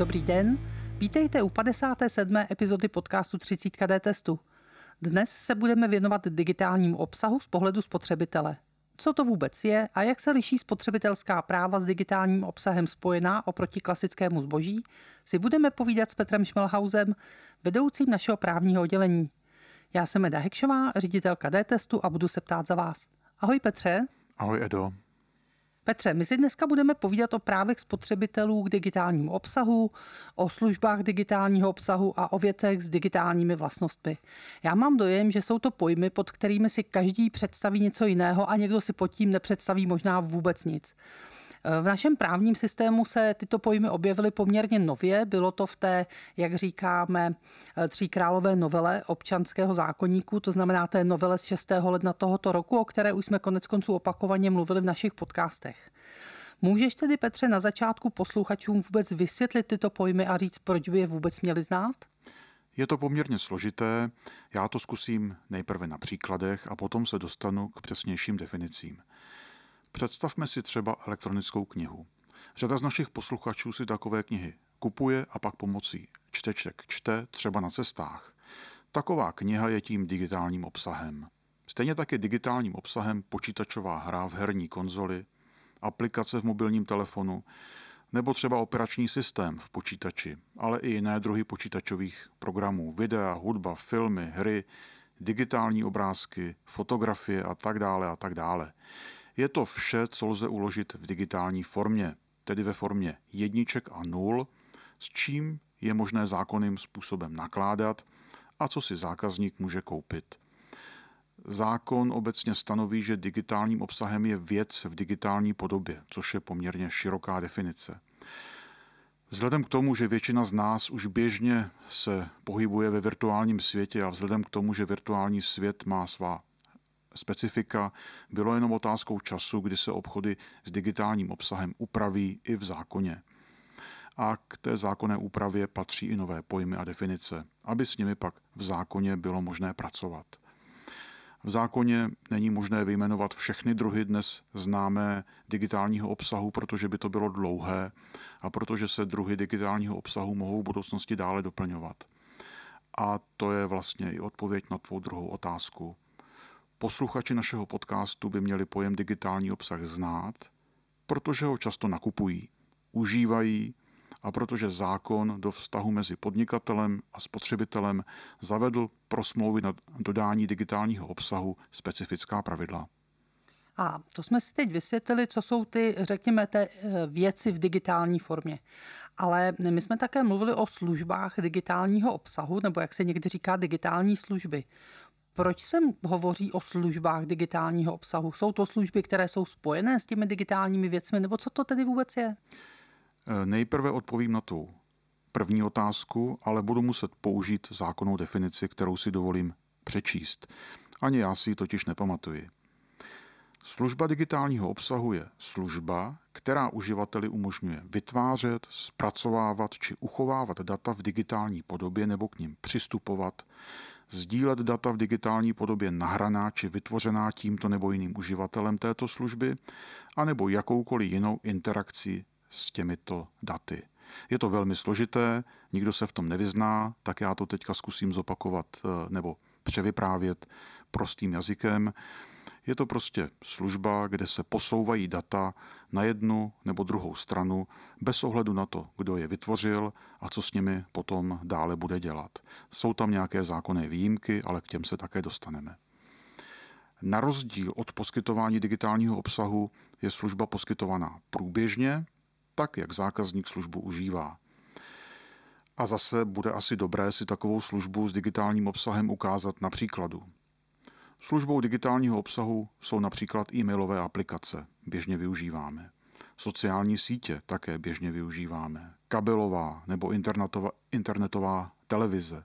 Dobrý den, vítejte u 57. epizody podcastu 30 KD testu. Dnes se budeme věnovat digitálnímu obsahu z pohledu spotřebitele. Co to vůbec je a jak se liší spotřebitelská práva s digitálním obsahem spojená oproti klasickému zboží, si budeme povídat s Petrem Šmelhausem, vedoucím našeho právního oddělení. Já jsem Eda Hekšová, ředitelka D-testu a budu se ptát za vás. Ahoj Petře. Ahoj Edo. Petře, my si dneska budeme povídat o právech spotřebitelů k digitálnímu obsahu, o službách digitálního obsahu a o věcech s digitálními vlastnostmi. Já mám dojem, že jsou to pojmy, pod kterými si každý představí něco jiného a někdo si pod tím nepředstaví možná vůbec nic. V našem právním systému se tyto pojmy objevily poměrně nově. Bylo to v té, jak říkáme, tříkrálové novele občanského zákonníku, to znamená té novele z 6. ledna tohoto roku, o které už jsme konec konců opakovaně mluvili v našich podcastech. Můžeš tedy, Petře, na začátku posluchačům vůbec vysvětlit tyto pojmy a říct, proč by je vůbec měli znát? Je to poměrně složité, já to zkusím nejprve na příkladech a potom se dostanu k přesnějším definicím. Představme si třeba elektronickou knihu. Řada z našich posluchačů si takové knihy kupuje a pak pomocí čteček čte třeba na cestách. Taková kniha je tím digitálním obsahem. Stejně tak je digitálním obsahem počítačová hra v herní konzoli, aplikace v mobilním telefonu nebo třeba operační systém v počítači, ale i jiné druhy počítačových programů, videa, hudba, filmy, hry, digitální obrázky, fotografie a tak dále a tak dále. Je to vše, co lze uložit v digitální formě, tedy ve formě jedniček a nul, s čím je možné zákonným způsobem nakládat a co si zákazník může koupit. Zákon obecně stanoví, že digitálním obsahem je věc v digitální podobě, což je poměrně široká definice. Vzhledem k tomu, že většina z nás už běžně se pohybuje ve virtuálním světě a vzhledem k tomu, že virtuální svět má svá specifika, bylo jenom otázkou času, kdy se obchody s digitálním obsahem upraví i v zákoně. A k té zákonné úpravě patří i nové pojmy a definice, aby s nimi pak v zákoně bylo možné pracovat. V zákoně není možné vyjmenovat všechny druhy dnes známé digitálního obsahu, protože by to bylo dlouhé a protože se druhy digitálního obsahu mohou v budoucnosti dále doplňovat. A to je vlastně i odpověď na tvou druhou otázku. Posluchači našeho podcastu by měli pojem digitální obsah znát, protože ho často nakupují, užívají a protože zákon do vztahu mezi podnikatelem a spotřebitelem zavedl pro smlouvy na dodání digitálního obsahu specifická pravidla. A to jsme si teď vysvětlili, co jsou ty, řekněme, té eh, věci v digitální formě. Ale my jsme také mluvili o službách digitálního obsahu, nebo jak se někdy říká, digitální služby. Proč se hovoří o službách digitálního obsahu? Jsou to služby, které jsou spojené s těmi digitálními věcmi, nebo co to tedy vůbec je? E, nejprve odpovím na tu první otázku, ale budu muset použít zákonnou definici, kterou si dovolím přečíst. Ani já si ji totiž nepamatuji. Služba digitálního obsahu je služba, která uživateli umožňuje vytvářet, zpracovávat či uchovávat data v digitální podobě nebo k ním přistupovat, sdílet data v digitální podobě nahraná či vytvořená tímto nebo jiným uživatelem této služby, anebo jakoukoliv jinou interakci s těmito daty. Je to velmi složité, nikdo se v tom nevyzná, tak já to teďka zkusím zopakovat eh, nebo převyprávět prostým jazykem. Je to prostě služba, kde se posouvají data na jednu nebo druhou stranu bez ohledu na to, kdo je vytvořil a co s nimi potom dále bude dělat. Jsou tam nějaké zákonné výjimky, ale k těm se také dostaneme. Na rozdíl od poskytování digitálního obsahu je služba poskytovaná průběžně, tak jak zákazník službu užívá. A zase bude asi dobré si takovou službu s digitálním obsahem ukázat na příkladu. Službou digitálního obsahu jsou například e-mailové aplikace, běžně využíváme. Sociální sítě také běžně využíváme. Kabelová nebo internetová, internetová televize,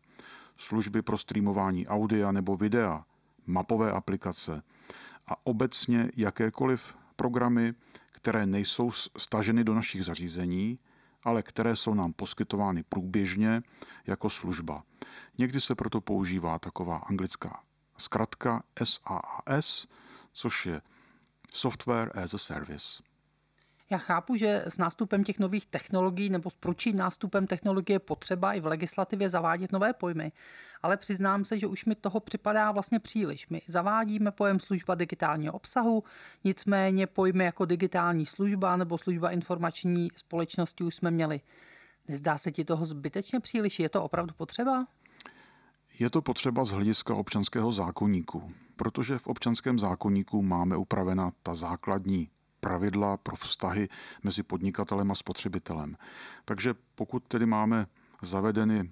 služby pro streamování audia nebo videa, mapové aplikace a obecně jakékoliv programy, které nejsou staženy do našich zařízení, ale které jsou nám poskytovány průběžně jako služba. Někdy se proto používá taková anglická zkratka SaaS, což je Software as a Service. Já chápu, že s nástupem těch nových technologií nebo s průčím nástupem technologie je potřeba i v legislativě zavádět nové pojmy, ale přiznám se, že už mi toho připadá vlastně příliš. My zavádíme pojem služba digitálního obsahu, nicméně pojmy jako digitální služba nebo služba informační společnosti už jsme měli. Nezdá se ti toho zbytečně příliš? Je to opravdu potřeba? Je to potřeba z hlediska občanského zákonníku, protože v občanském zákonníku máme upravena ta základní pravidla pro vztahy mezi podnikatelem a spotřebitelem. Takže pokud tedy máme zavedeny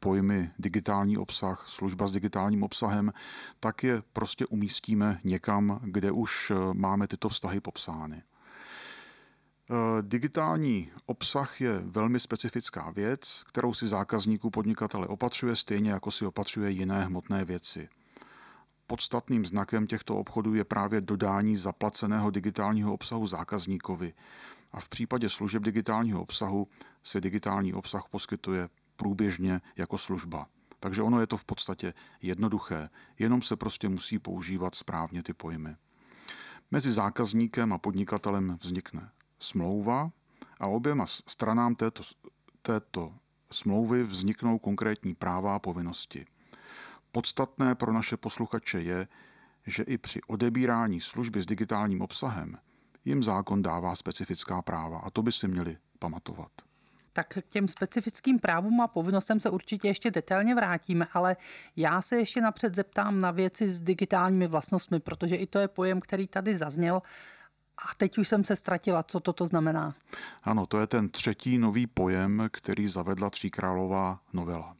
pojmy digitální obsah, služba s digitálním obsahem, tak je prostě umístíme někam, kde už eh, máme tyto vztahy popsány. Eh, digitální obsah je velmi specifická věc, kterou si zákazníků podnikatele opatřuje stejně jako si opatřuje jiné hmotné věci. Podstatným znakem těchto obchodů je právě dodání zaplaceného digitálního obsahu zákazníkovi. A v případě služeb digitálního obsahu se digitální obsah poskytuje průběžně jako služba. Takže ono je to v podstatě jednoduché, jenom se prostě musí používat správně ty pojmy. Mezi zákazníkem a podnikatelem vznikne smlouva a oběma stranám této, této smlouvy vzniknou konkrétní práva a povinnosti. Podstatné pro naše posluchače je, že i při odebírání služby s digitálním obsahem jim zákon dává specifická práva a to by si měli pamatovat. Tak k těm specifickým právům a povinnostem se určitě ještě detailně vrátíme, ale já se ještě napřed zeptám na věci s digitálními vlastnostmi, protože i to je pojem, který tady zazněl. A teď už jsem se ztratila, co toto znamená. Ano, to je ten třetí nový pojem, který zavedla Tříkrálová novela.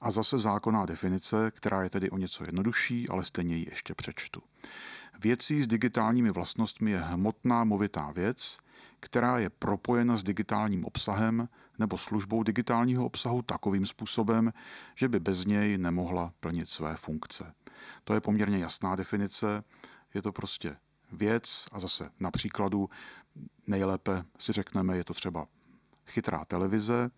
A zase zákonná definice, která je tedy o něco jednodušší, ale stejně ji ještě přečtu. Věcí s digitálními vlastnostmi je hmotná movitá věc, která je propojena s digitálním obsahem nebo službou digitálního obsahu takovým způsobem, že by bez něj nemohla plnit své funkce. To je poměrně jasná definice, je to prostě věc a zase na příkladu nejlépe si řekneme, je to třeba chytrá televize,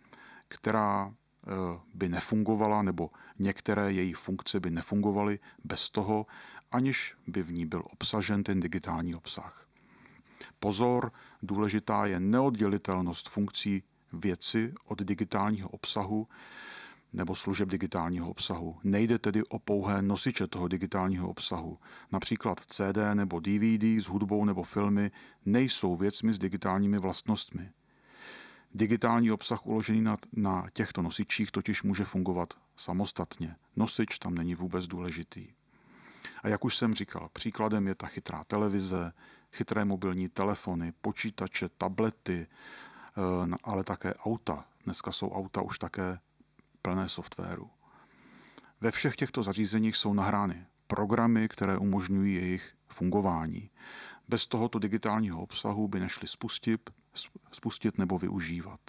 která Eh, by nefungovala nebo některé její funkce by nefungovaly bez toho, aniž by v ní byl obsažen ten digitální obsah. Pozor, důležitá je neoddělitelnost funkcí věci od digitálního obsahu nebo služeb digitálního obsahu. Nejde tedy o pouhé nosiče toho digitálního obsahu. Například CD nebo DVD s hudbou nebo filmy nejsou věcmi s digitálními vlastnostmi. Digitální obsah uložený na, na těchto nosičích totiž může fungovat samostatně. Nosič tam není vůbec důležitý. A jak už jsem říkal, příkladem je ta chytrá televize, chytré mobilní telefony, počítače, tablety, eh, ale také auta. Dneska jsou auta už také plné softwaru. Ve všech těchto zařízeních jsou nahrány programy, které umožňují jejich fungování. Bez tohoto digitálního obsahu by nešli spustit, spustit nebo využívat.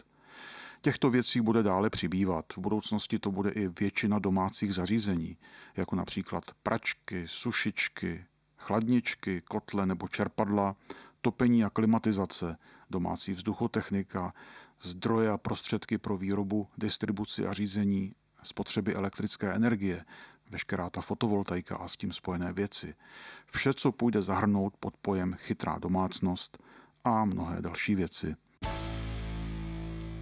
Těchto věcí bude dále přibývat. V budoucnosti to bude i většina domácích zařízení, jako například pračky, sušičky, chladničky, kotle nebo čerpadla, topení a klimatizace, domácí vzduchotechnika, zdroje a prostředky pro výrobu, distribuci a řízení spotřeby elektrické energie, veškerá ta fotovoltaika a s tím spojené věci. Vše, co půjde zahrnout pod pojem chytrá domácnost a mnohé další věci.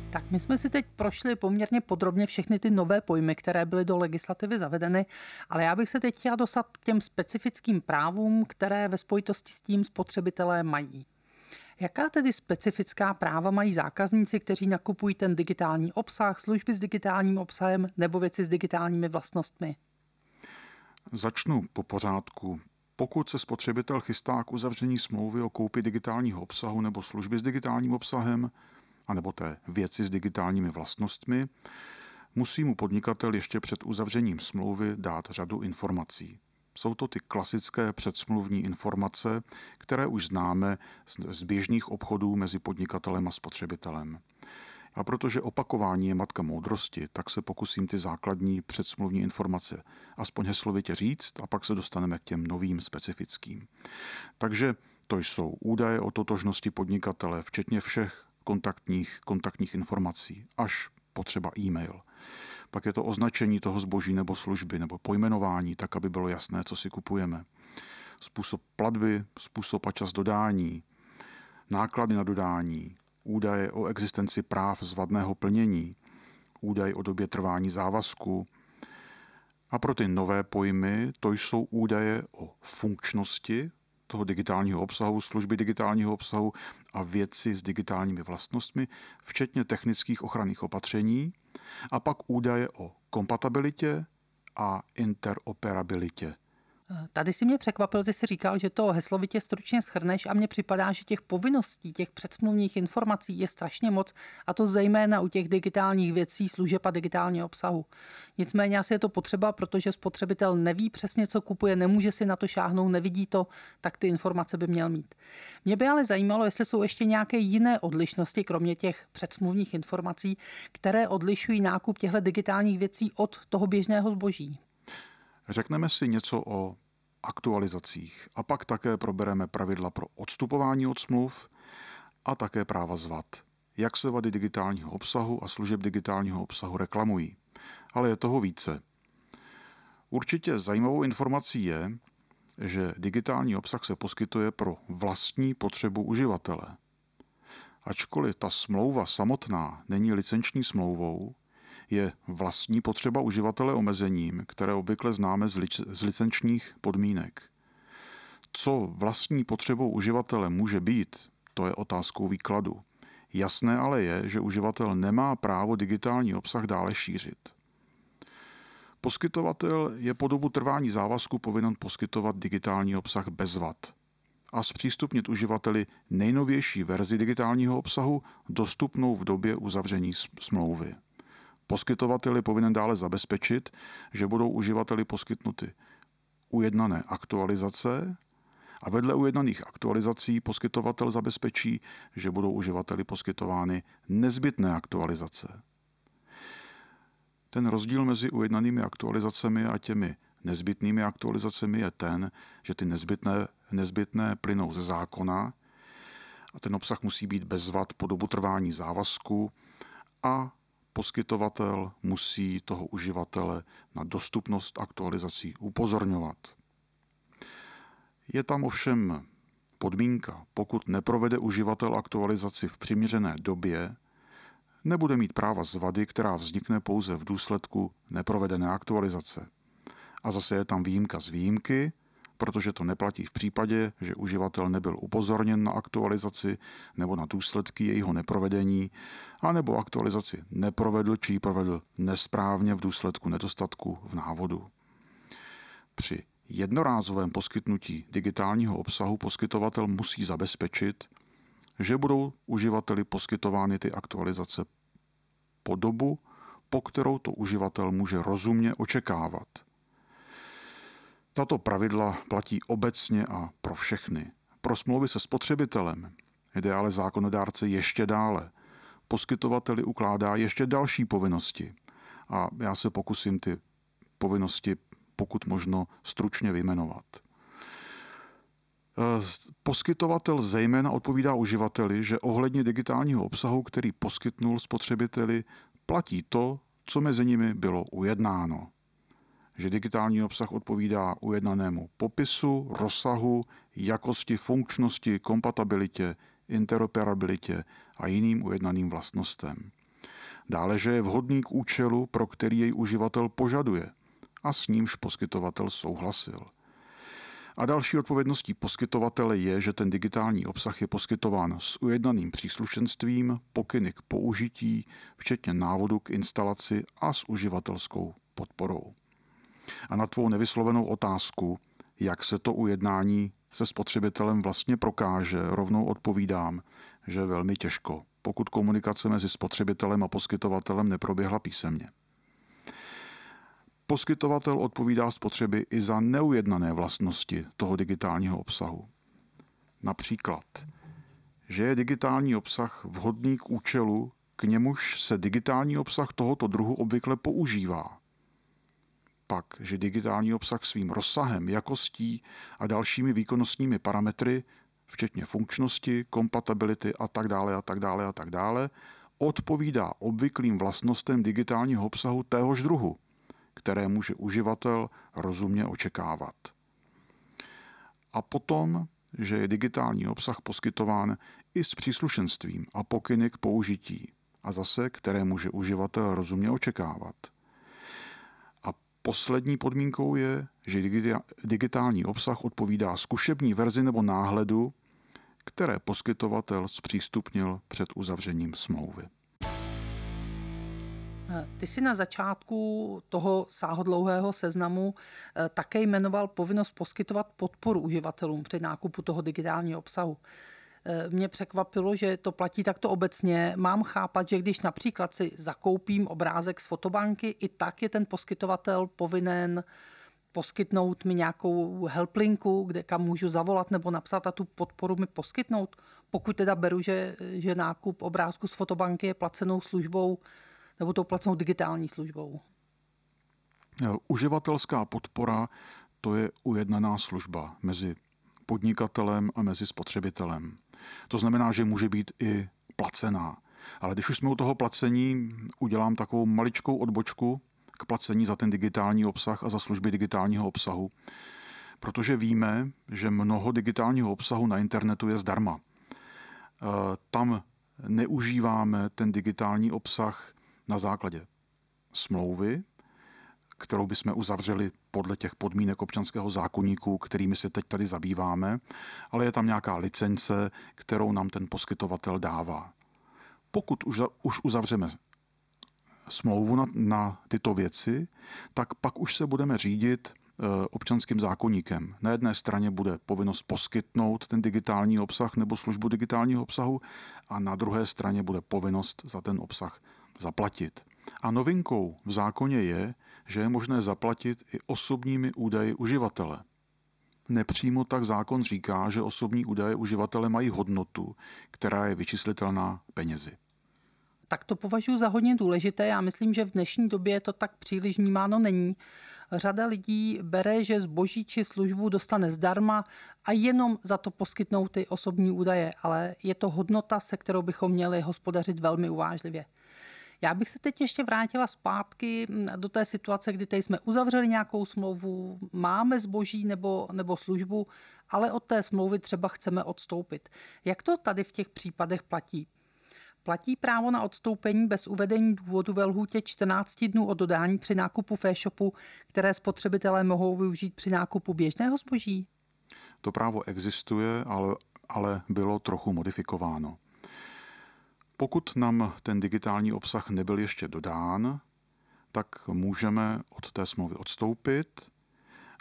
Tak my jsme si teď prošli poměrně podrobně všechny ty nové pojmy, které byly do legislativy zavedeny, ale já bych se teď chtěla dostat k těm specifickým právům, které ve spojitosti s tím spotřebitelé mají. Jaká tedy specifická práva mají zákazníci, kteří nakupují ten digitální obsah, služby s digitálním obsahem nebo věci s digitálními vlastnostmi? Začnu po pořádku. Pokud se spotřebitel chystá k uzavření smlouvy o koupi digitálního obsahu nebo služby s digitálním obsahem, anebo té věci s digitálními vlastnostmi, musí mu podnikatel ještě před uzavřením smlouvy dát řadu informací. Jsou to ty klasické předsmluvní informace, které už známe z běžných obchodů mezi podnikatelem a spotřebitelem. A protože opakování je matka moudrosti, tak se pokusím ty základní předsmluvní informace aspoň heslovitě říct a pak se dostaneme k těm novým specifickým. Takže to jsou údaje o totožnosti podnikatele, včetně všech kontaktních, kontaktních informací, až potřeba e-mail. Pak je to označení toho zboží nebo služby nebo pojmenování, tak aby bylo jasné, co si kupujeme. Způsob platby, způsob a čas dodání, náklady na dodání, údaje o existenci práv z vadného plnění, údaj o době trvání závazku. A pro ty nové pojmy to jsou údaje o funkčnosti toho digitálního obsahu, služby digitálního obsahu a věci s digitálními vlastnostmi, včetně technických ochranných opatření, a pak údaje o kompatibilitě a interoperabilitě Tady si mě překvapil, ty jsi říkal, že to heslovitě stručně schrneš a mně připadá, že těch povinností, těch předsmluvních informací je strašně moc a to zejména u těch digitálních věcí, služeb a digitálního obsahu. Nicméně asi je to potřeba, protože spotřebitel neví přesně, co kupuje, nemůže si na to šáhnout, nevidí to, tak ty informace by měl mít. Mě by ale zajímalo, jestli jsou ještě nějaké jiné odlišnosti, kromě těch předsmluvních informací, které odlišují nákup těchto digitálních věcí od toho běžného zboží. Řekneme si něco o aktualizacích a pak také probereme pravidla pro odstupování od smluv a také práva zvad. Jak se vady digitálního obsahu a služeb digitálního obsahu reklamují. Ale je toho více. Určitě zajímavou informací je, že digitální obsah se poskytuje pro vlastní potřebu uživatele. Ačkoliv ta smlouva samotná není licenční smlouvou, je vlastní potřeba uživatele omezením, které obvykle známe z, lic- z licenčních podmínek. Co vlastní potřebou uživatele může být, to je otázkou výkladu. Jasné ale je, že uživatel nemá právo digitální obsah dále šířit. Poskytovatel je po dobu trvání závazku povinen poskytovat digitální obsah bez vad a zpřístupnit uživateli nejnovější verzi digitálního obsahu dostupnou v době uzavření smlouvy. Poskytovatel je povinen dále zabezpečit, že budou uživateli poskytnuty ujednané aktualizace a vedle ujednaných aktualizací poskytovatel zabezpečí, že budou uživateli poskytovány nezbytné aktualizace. Ten rozdíl mezi ujednanými aktualizacemi a těmi nezbytnými aktualizacemi je ten, že ty nezbytné, nezbytné plynou ze zákona a ten obsah musí být bez vad po dobu trvání závazku a poskytovatel musí toho uživatele na dostupnost aktualizací upozorňovat. Je tam ovšem podmínka, pokud neprovede uživatel aktualizaci v přiměřené době, nebude mít práva z vady, která vznikne pouze v důsledku neprovedené aktualizace. A zase je tam výjimka z výjimky, protože to neplatí v případě, že uživatel nebyl upozorněn na aktualizaci nebo na důsledky jejího neprovedení, anebo aktualizaci neprovedl či ji provedl nesprávně v důsledku nedostatku v návodu. Při jednorázovém poskytnutí digitálního obsahu poskytovatel musí zabezpečit, že budou uživateli poskytovány ty aktualizace po dobu, po kterou to uživatel může rozumně očekávat – tato pravidla platí obecně a pro všechny. Pro smlouvy se spotřebitelem jde ale zákonodárce ještě dále. Poskytovateli ukládá ještě další povinnosti. A já se pokusím ty povinnosti pokud možno stručně vyjmenovat. Poskytovatel zejména odpovídá uživateli, že ohledně digitálního obsahu, který poskytnul spotřebiteli, platí to, co mezi nimi bylo ujednáno že digitální obsah odpovídá ujednanému popisu, rozsahu, jakosti, funkčnosti, kompatibilitě, interoperabilitě a jiným ujednaným vlastnostem. Dále, že je vhodný k účelu, pro který jej uživatel požaduje a s nímž poskytovatel souhlasil. A další odpovědností poskytovatele je, že ten digitální obsah je poskytován s ujednaným příslušenstvím, pokyny k použití, včetně návodu k instalaci a s uživatelskou podporou. A na tvou nevyslovenou otázku, jak se to ujednání se spotřebitelem vlastně prokáže, rovnou odpovídám, že velmi těžko, pokud komunikace mezi spotřebitelem a poskytovatelem neproběhla písemně. Poskytovatel odpovídá spotřeby i za neujednané vlastnosti toho digitálního obsahu. Například, že je digitální obsah vhodný k účelu, k němuž se digitální obsah tohoto druhu obvykle používá pak, že digitální obsah svým rozsahem, jakostí a dalšími výkonnostními parametry, včetně funkčnosti, kompatibility a tak dále a tak dále a tak dále, odpovídá obvyklým vlastnostem digitálního obsahu téhož druhu, které může uživatel rozumně očekávat. A potom, že je digitální obsah poskytován i s příslušenstvím a pokyny k použití a zase, které může uživatel rozumně očekávat. Poslední podmínkou je, že digitální obsah odpovídá zkušební verzi nebo náhledu, které poskytovatel zpřístupnil před uzavřením smlouvy. Ty jsi na začátku toho sáhodlouhého seznamu eh, také jmenoval povinnost poskytovat podporu uživatelům při nákupu toho digitálního obsahu. Eh, mě překvapilo, že to platí takto obecně. Mám chápat, že když například si zakoupím obrázek z fotobanky, i tak je ten poskytovatel povinen poskytnout mi nějakou helplinku, kde kam můžu zavolat nebo napsat a tu podporu mi poskytnout. Pokud teda beru, že, že nákup obrázku z fotobanky je placenou službou nebo tou placenou digitální službou. Uživatelská podpora to je ujednaná služba mezi podnikatelem a mezi spotřebitelem. To znamená, že může být i placená. Ale když už jsme u toho placení, udělám takovou maličkou odbočku k placení za ten digitální obsah a za služby digitálního obsahu, protože víme, že mnoho digitálního obsahu na internetu je zdarma. E, tam neužíváme ten digitální obsah na základě smlouvy, kterou bychom uzavřeli podle těch podmínek občanského zákonníku, kterými se teď tady zabýváme, ale je tam nějaká licence, kterou nám ten poskytovatel dává. Pokud už, už uzavřeme smlouvu na, na tyto věci, tak pak už se budeme řídit e, občanským zákonníkem. Na jedné straně bude povinnost poskytnout ten digitální obsah nebo službu digitálního obsahu a na druhé straně bude povinnost za ten obsah zaplatit. A novinkou v zákoně je, že je možné zaplatit i osobními údaji uživatele. Nepřímo tak zákon říká, že osobní údaje uživatele mají hodnotu, která je vyčíslitelná penězi. Tak to považuji za hodně důležité. Já myslím, že v dnešní době to tak příliš vnímáno není. Řada lidí bere, že zboží či službu dostane zdarma a jenom za to poskytnou ty osobní údaje, ale je to hodnota, se kterou bychom měli hospodařit velmi uvážlivě. Já bych se teď ještě vrátila zpátky mm, do té situace, kdy teď jsme uzavřeli nějakou smlouvu, máme zboží nebo, nebo službu, ale od té smlouvy třeba chceme odstoupit. Jak to tady v těch případech platí? Platí právo na odstoupení bez uvedení důvodu ve lhůtě 14 dnů od dodání při nákupu v e-shopu, které spotřebitelé mohou využít při nákupu běžného zboží? To právo existuje, ale, ale bylo trochu modifikováno. Pokud nám ten digitální obsah nebyl ještě dodán, tak můžeme od té smlouvy odstoupit,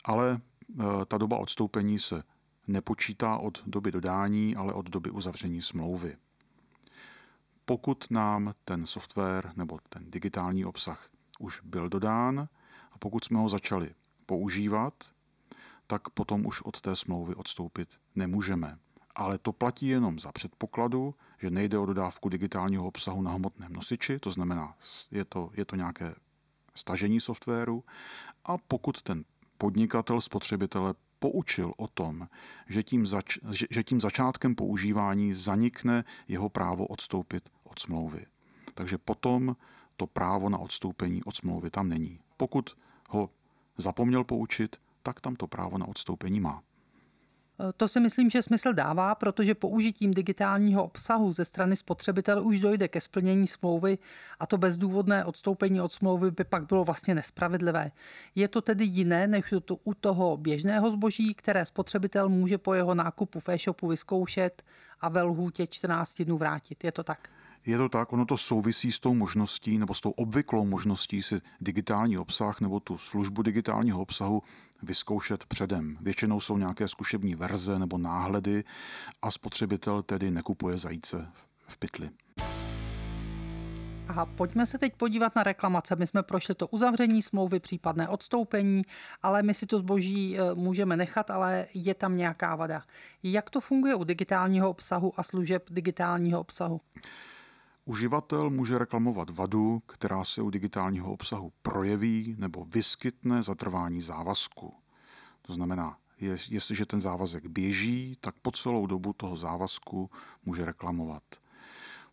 ale e, ta doba odstoupení se nepočítá od doby dodání, ale od doby uzavření smlouvy. Pokud nám ten software nebo ten digitální obsah už byl dodán a pokud jsme ho začali používat, tak potom už od té smlouvy odstoupit nemůžeme. Ale to platí jenom za předpokladu, že nejde o dodávku digitálního obsahu na hmotném nosiči, to znamená, je to, je to nějaké stažení softwaru. A pokud ten podnikatel spotřebitele poučil o tom, že tím, zač, že, že tím začátkem používání zanikne jeho právo odstoupit od smlouvy. Takže potom to právo na odstoupení od smlouvy tam není. Pokud ho zapomněl poučit, tak tam to právo na odstoupení má. To si myslím, že smysl dává, protože použitím digitálního obsahu ze strany spotřebitele už dojde ke splnění smlouvy a to bezdůvodné odstoupení od smlouvy by pak bylo vlastně nespravedlivé. Je to tedy jiné než to u toho běžného zboží, které spotřebitel může po jeho nákupu v e-shopu vyzkoušet a ve lhůtě 14 dnů vrátit. Je to tak? Je to tak, ono to souvisí s tou možností nebo s tou obvyklou možností si digitální obsah nebo tu službu digitálního obsahu vyzkoušet předem. Většinou jsou nějaké zkušební verze nebo náhledy a spotřebitel tedy nekupuje zajíce v pytli. A pojďme se teď podívat na reklamace. My jsme prošli to uzavření smlouvy, případné odstoupení, ale my si to zboží e, můžeme nechat, ale je tam nějaká vada. Jak to funguje u digitálního obsahu a služeb digitálního obsahu? Uživatel může reklamovat vadu, která se u digitálního obsahu projeví nebo vyskytne za trvání závazku. To znamená, jestliže ten závazek běží, tak po celou dobu toho závazku může reklamovat.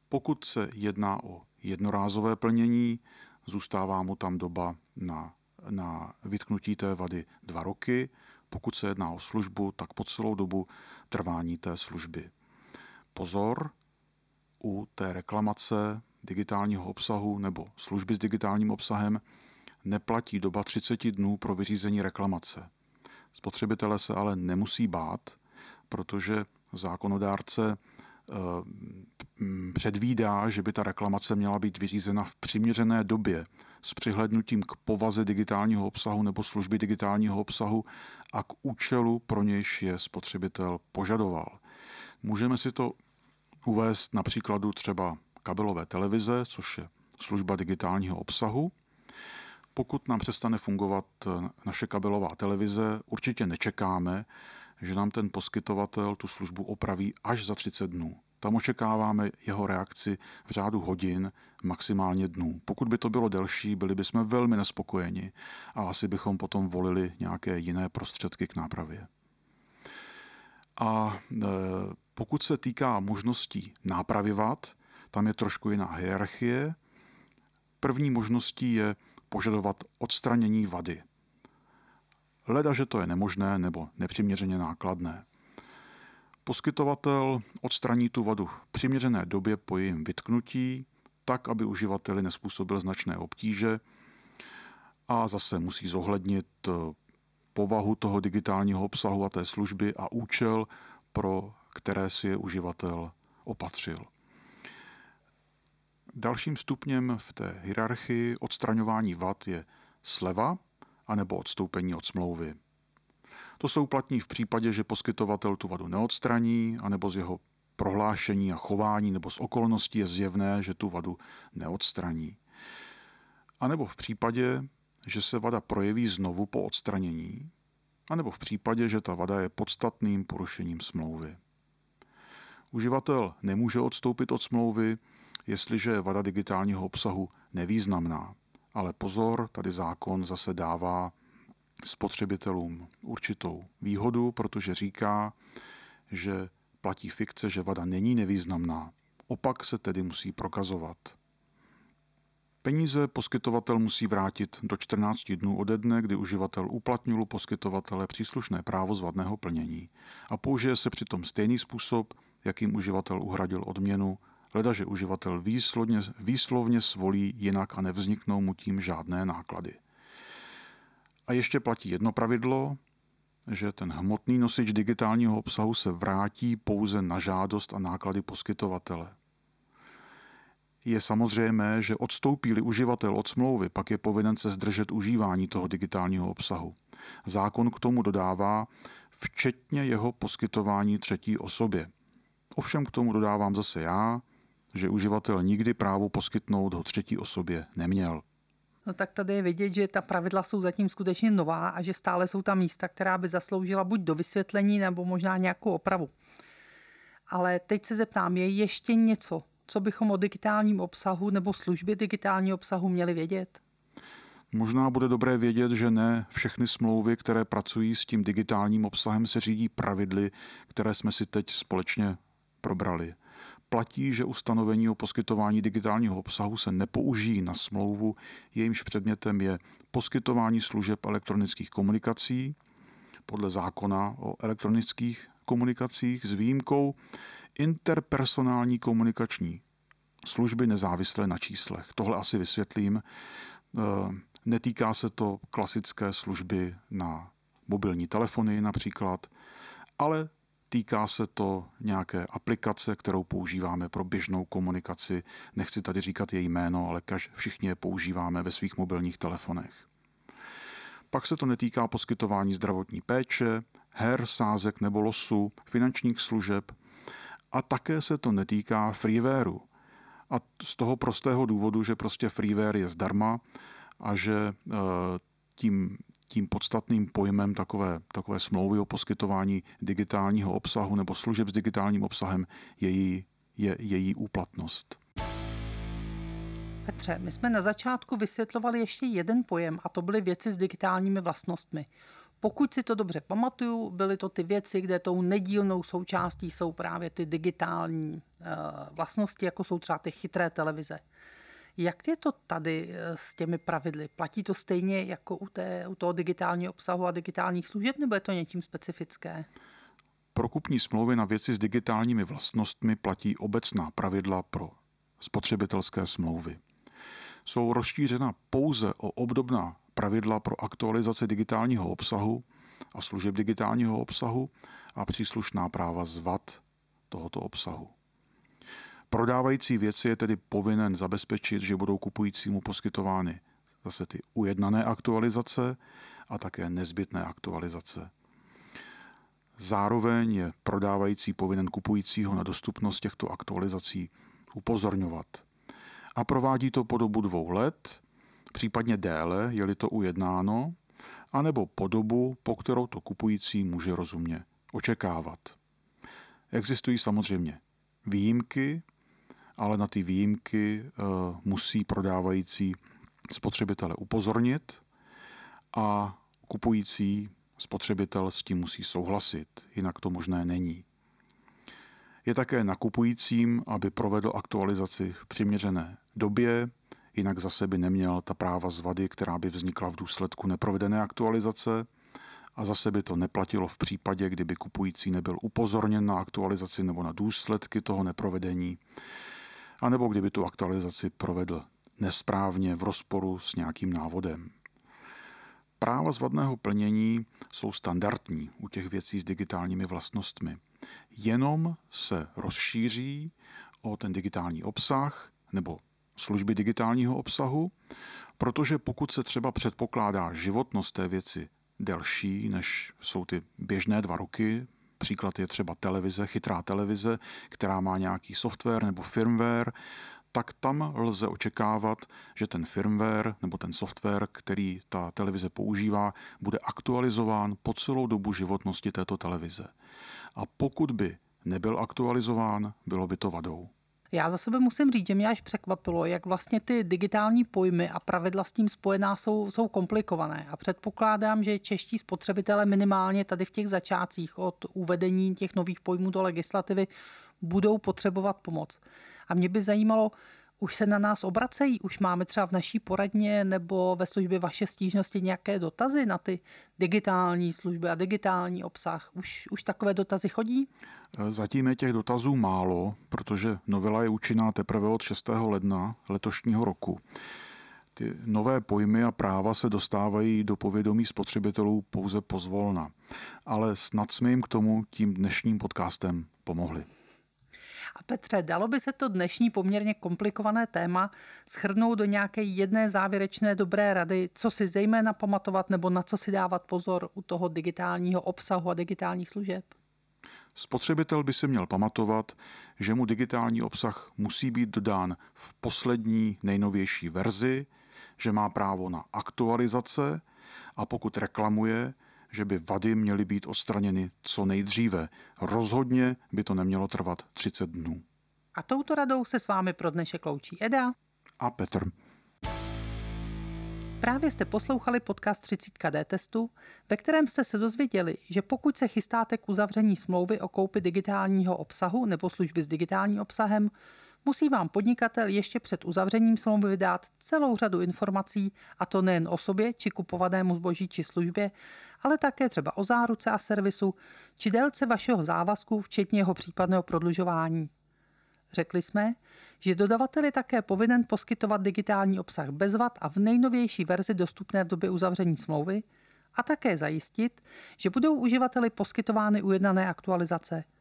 Pokud se jedná o jednorázové plnění, zůstává mu tam doba na, na vytknutí té vady dva roky. pokud se jedná o službu, tak po celou dobu trvání té služby. Pozor, u té reklamace digitálního obsahu nebo služby s digitálním obsahem neplatí doba 30 dnů pro vyřízení reklamace. Spotřebitele se ale nemusí bát, protože zákonodárce eh, předvídá, že by ta reklamace měla být vyřízena v přiměřené době s přihlednutím k povaze digitálního obsahu nebo služby digitálního obsahu a k účelu, pro nějž je spotřebitel požadoval. Můžeme si to uvést na příkladu třeba kabelové televize, což je služba digitálního obsahu. Pokud nám přestane fungovat naše kabelová televize, určitě nečekáme, že nám ten poskytovatel tu službu opraví až za 30 dnů. Tam očekáváme jeho reakci v řádu hodin, maximálně dnů. Pokud by to bylo delší, byli bychom velmi nespokojeni a asi bychom potom volili nějaké jiné prostředky k nápravě. A e, pokud se týká možností nápravy tam je trošku jiná hierarchie. První možností je požadovat odstranění vady. Leda, že to je nemožné nebo nepřiměřeně nákladné. Poskytovatel odstraní tu vadu v přiměřené době po jejím vytknutí, tak, aby uživateli nespůsobil značné obtíže a zase musí zohlednit eh, povahu toho digitálního obsahu a té služby a účel, pro které si je uživatel opatřil. Dalším stupněm v té hierarchii odstraňování vad je sleva anebo odstoupení od smlouvy. To se uplatní v případě, že poskytovatel tu vadu neodstraní, anebo z jeho prohlášení a chování nebo z okolností je zjevné, že tu vadu neodstraní. A nebo v případě, že se vada projeví znovu po odstranění, a nebo v případě, že ta vada je podstatným porušením smlouvy. Uživatel nemůže odstoupit od smlouvy, jestliže je vada digitálního obsahu nevýznamná. Ale pozor, tady zákon zase dává spotřebitelům určitou výhodu, protože říká, že platí fikce, že vada není nevýznamná. Opak se tedy musí prokazovat. Peníze poskytovatel musí vrátit do 14 dnů ode dne, kdy uživatel uplatnil u poskytovatele příslušné právo z vadného plnění a použije se přitom stejný způsob, jakým uživatel uhradil odměnu, ledaže uživatel výslovně, výslovně svolí jinak a nevzniknou mu tím žádné náklady. A ještě platí jedno pravidlo, že ten hmotný nosič digitálního obsahu se vrátí pouze na žádost a náklady poskytovatele. Je samozřejmé, že odstoupí-li uživatel od smlouvy, pak je povinen se zdržet užívání toho digitálního obsahu. Zákon k tomu dodává, včetně jeho poskytování třetí osobě. Ovšem k tomu dodávám zase já, že uživatel nikdy právo poskytnout ho třetí osobě neměl. No tak tady je vidět, že ta pravidla jsou zatím skutečně nová a že stále jsou tam místa, která by zasloužila buď do vysvětlení nebo možná nějakou opravu. Ale teď se zeptám, je ještě něco, co bychom o digitálním obsahu nebo službě digitálního obsahu měli vědět? Možná bude dobré vědět, že ne všechny smlouvy, které pracují s tím digitálním obsahem, se řídí pravidly, které jsme si teď společně probrali platí, že ustanovení o poskytování digitálního obsahu se nepoužijí na smlouvu, jejímž předmětem je poskytování služeb elektronických komunikací podle zákona o elektronických komunikacích s výjimkou interpersonální komunikační služby nezávislé na číslech. Tohle asi vysvětlím. E, netýká se to klasické služby na mobilní telefony například, ale Týká se to nějaké aplikace, kterou používáme pro běžnou komunikaci. Nechci tady říkat její jméno, ale kaž, všichni je používáme ve svých mobilních telefonech. Pak se to netýká poskytování zdravotní péče, her, sázek nebo losu, finančních služeb a také se to netýká freewareu. A z toho prostého důvodu, že prostě freeware je zdarma a že eh, tím tím podstatným pojmem takové, takové smlouvy o poskytování digitálního obsahu nebo služeb s digitálním obsahem je její, je její úplatnost. Petře, my jsme na začátku vysvětlovali ještě jeden pojem a to byly věci s digitálními vlastnostmi. Pokud si to dobře pamatuju, byly to ty věci, kde tou nedílnou součástí jsou právě ty digitální uh, vlastnosti, jako jsou třeba ty chytré televize. Jak je to tady eh, s těmi pravidly? Platí to stejně jako u, té, u toho digitálního obsahu a digitálních služeb, nebo je to něčím specifické? Pro kupní smlouvy na věci s digitálními vlastnostmi platí obecná pravidla pro spotřebitelské smlouvy. Jsou rozšířena pouze o obdobná pravidla pro aktualizaci digitálního obsahu a služeb digitálního obsahu a příslušná práva z VAT tohoto obsahu. Prodávající věci je tedy povinen zabezpečit, že budou kupujícímu poskytovány zase ty ujednané aktualizace a také nezbytné aktualizace. Zároveň je prodávající povinen kupujícího na dostupnost těchto aktualizací upozorňovat. A provádí to po dobu dvou let, případně déle, je-li to ujednáno, anebo po dobu, po kterou to kupující může rozumně očekávat. Existují samozřejmě výjimky, ale na ty výjimky eh, musí prodávající spotřebitele upozornit a kupující spotřebitel s tím musí souhlasit, jinak to možné není. Je také nakupujícím, aby provedl aktualizaci v přiměřené době, jinak zase by neměl ta práva z vady, která by vznikla v důsledku neprovedené aktualizace a zase by to neplatilo v případě, kdyby kupující nebyl upozorněn na aktualizaci nebo na důsledky toho neprovedení, anebo kdyby tu aktualizaci provedl nesprávně v rozporu s nějakým návodem. Práva zvadného plnění jsou standardní u těch věcí s digitálními vlastnostmi. Jenom se rozšíří o ten digitální obsah nebo služby digitálního obsahu, protože pokud se třeba předpokládá životnost té věci delší, než jsou ty běžné dva roky, příklad je třeba televize, chytrá televize, která má nějaký software nebo firmware, tak tam lze očekávat, že ten firmware nebo ten software, který ta televize používá, bude aktualizován po celou dobu životnosti této televize. A pokud by nebyl aktualizován, bylo by to vadou. Já za sebe musím říct, že mě až překvapilo, jak vlastně ty digitální pojmy a pravidla s tím spojená jsou, jsou komplikované. A předpokládám, že čeští spotřebitelé minimálně tady v těch začátcích od uvedení těch nových pojmů do legislativy budou potřebovat pomoc. A mě by zajímalo, už se na nás obracejí, už máme třeba v naší poradně nebo ve službě vaše stížnosti nějaké dotazy na ty digitální služby a digitální obsah. Už, už takové dotazy chodí? Zatím je těch dotazů málo, protože novela je účinná teprve od 6. ledna letošního roku. Ty nové pojmy a práva se dostávají do povědomí spotřebitelů pouze pozvolna. Ale snad jsme jim k tomu tím dnešním podcastem pomohli. A Petře, dalo by se to dnešní poměrně komplikované téma schrnout do nějaké jedné závěrečné dobré rady, co si zejména pamatovat nebo na co si dávat pozor u toho digitálního obsahu a digitálních služeb? Spotřebitel by si měl pamatovat, že mu digitální obsah musí být dodán v poslední nejnovější verzi, že má právo na aktualizace a pokud reklamuje, že by vady měly být odstraněny co nejdříve. Rozhodně by to nemělo trvat 30 dnů. A touto radou se s vámi pro dnešek loučí Eda a Petr. Právě jste poslouchali podcast 30 D testu, ve kterém jste se dozvěděli, že pokud se chystáte k uzavření smlouvy o koupi digitálního obsahu nebo služby s digitálním obsahem, musí vám podnikatel ještě před uzavřením smlouvy vydát celou řadu informací, a to nejen o sobě či kupovanému zboží či službě, ale také třeba o záruce a servisu či délce vašeho závazku, včetně jeho případného prodlužování. Řekli jsme, že dodavatel je také povinen poskytovat digitální obsah bez vad a v nejnovější verzi dostupné v době uzavření smlouvy a také zajistit, že budou uživateli poskytovány ujednané aktualizace –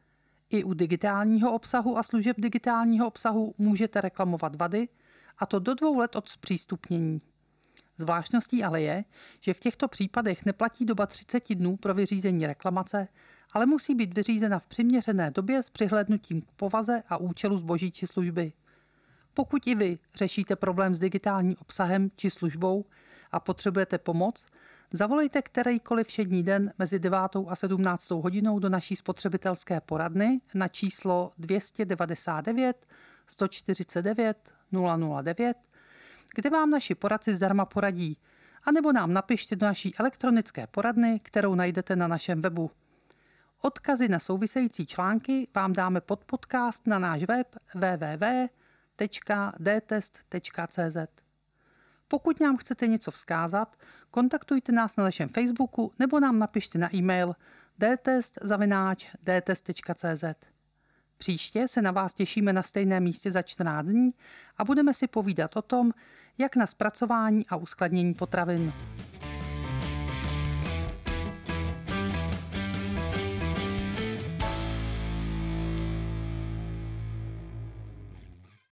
i u digitálního obsahu a služeb digitálního obsahu můžete reklamovat vady, a to do dvou let od zpřístupnění. Zvláštností ale je, že v těchto případech neplatí doba 30 dnů pro vyřízení reklamace, ale musí být vyřízena v přiměřené době s přihlednutím k povaze a účelu zboží či služby. Pokud i vy řešíte problém s digitálním obsahem či službou a potřebujete pomoc, Zavolejte kterýkoliv všední den mezi 9. a 17. hodinou do naší spotřebitelské poradny na číslo 299 149 009, kde vám naši poradci zdarma poradí, anebo nám napište do naší elektronické poradny, kterou najdete na našem webu. Odkazy na související články vám dáme pod podcast na náš web www www.dtest.cz. Pokud nám chcete něco vzkázat, kontaktujte nás na našem Facebooku nebo nám napište na e-mail dtest.cz. Příště se na vás těšíme na stejném místě za 14 dní a budeme si povídat o tom, jak na zpracování a uskladnění potravin.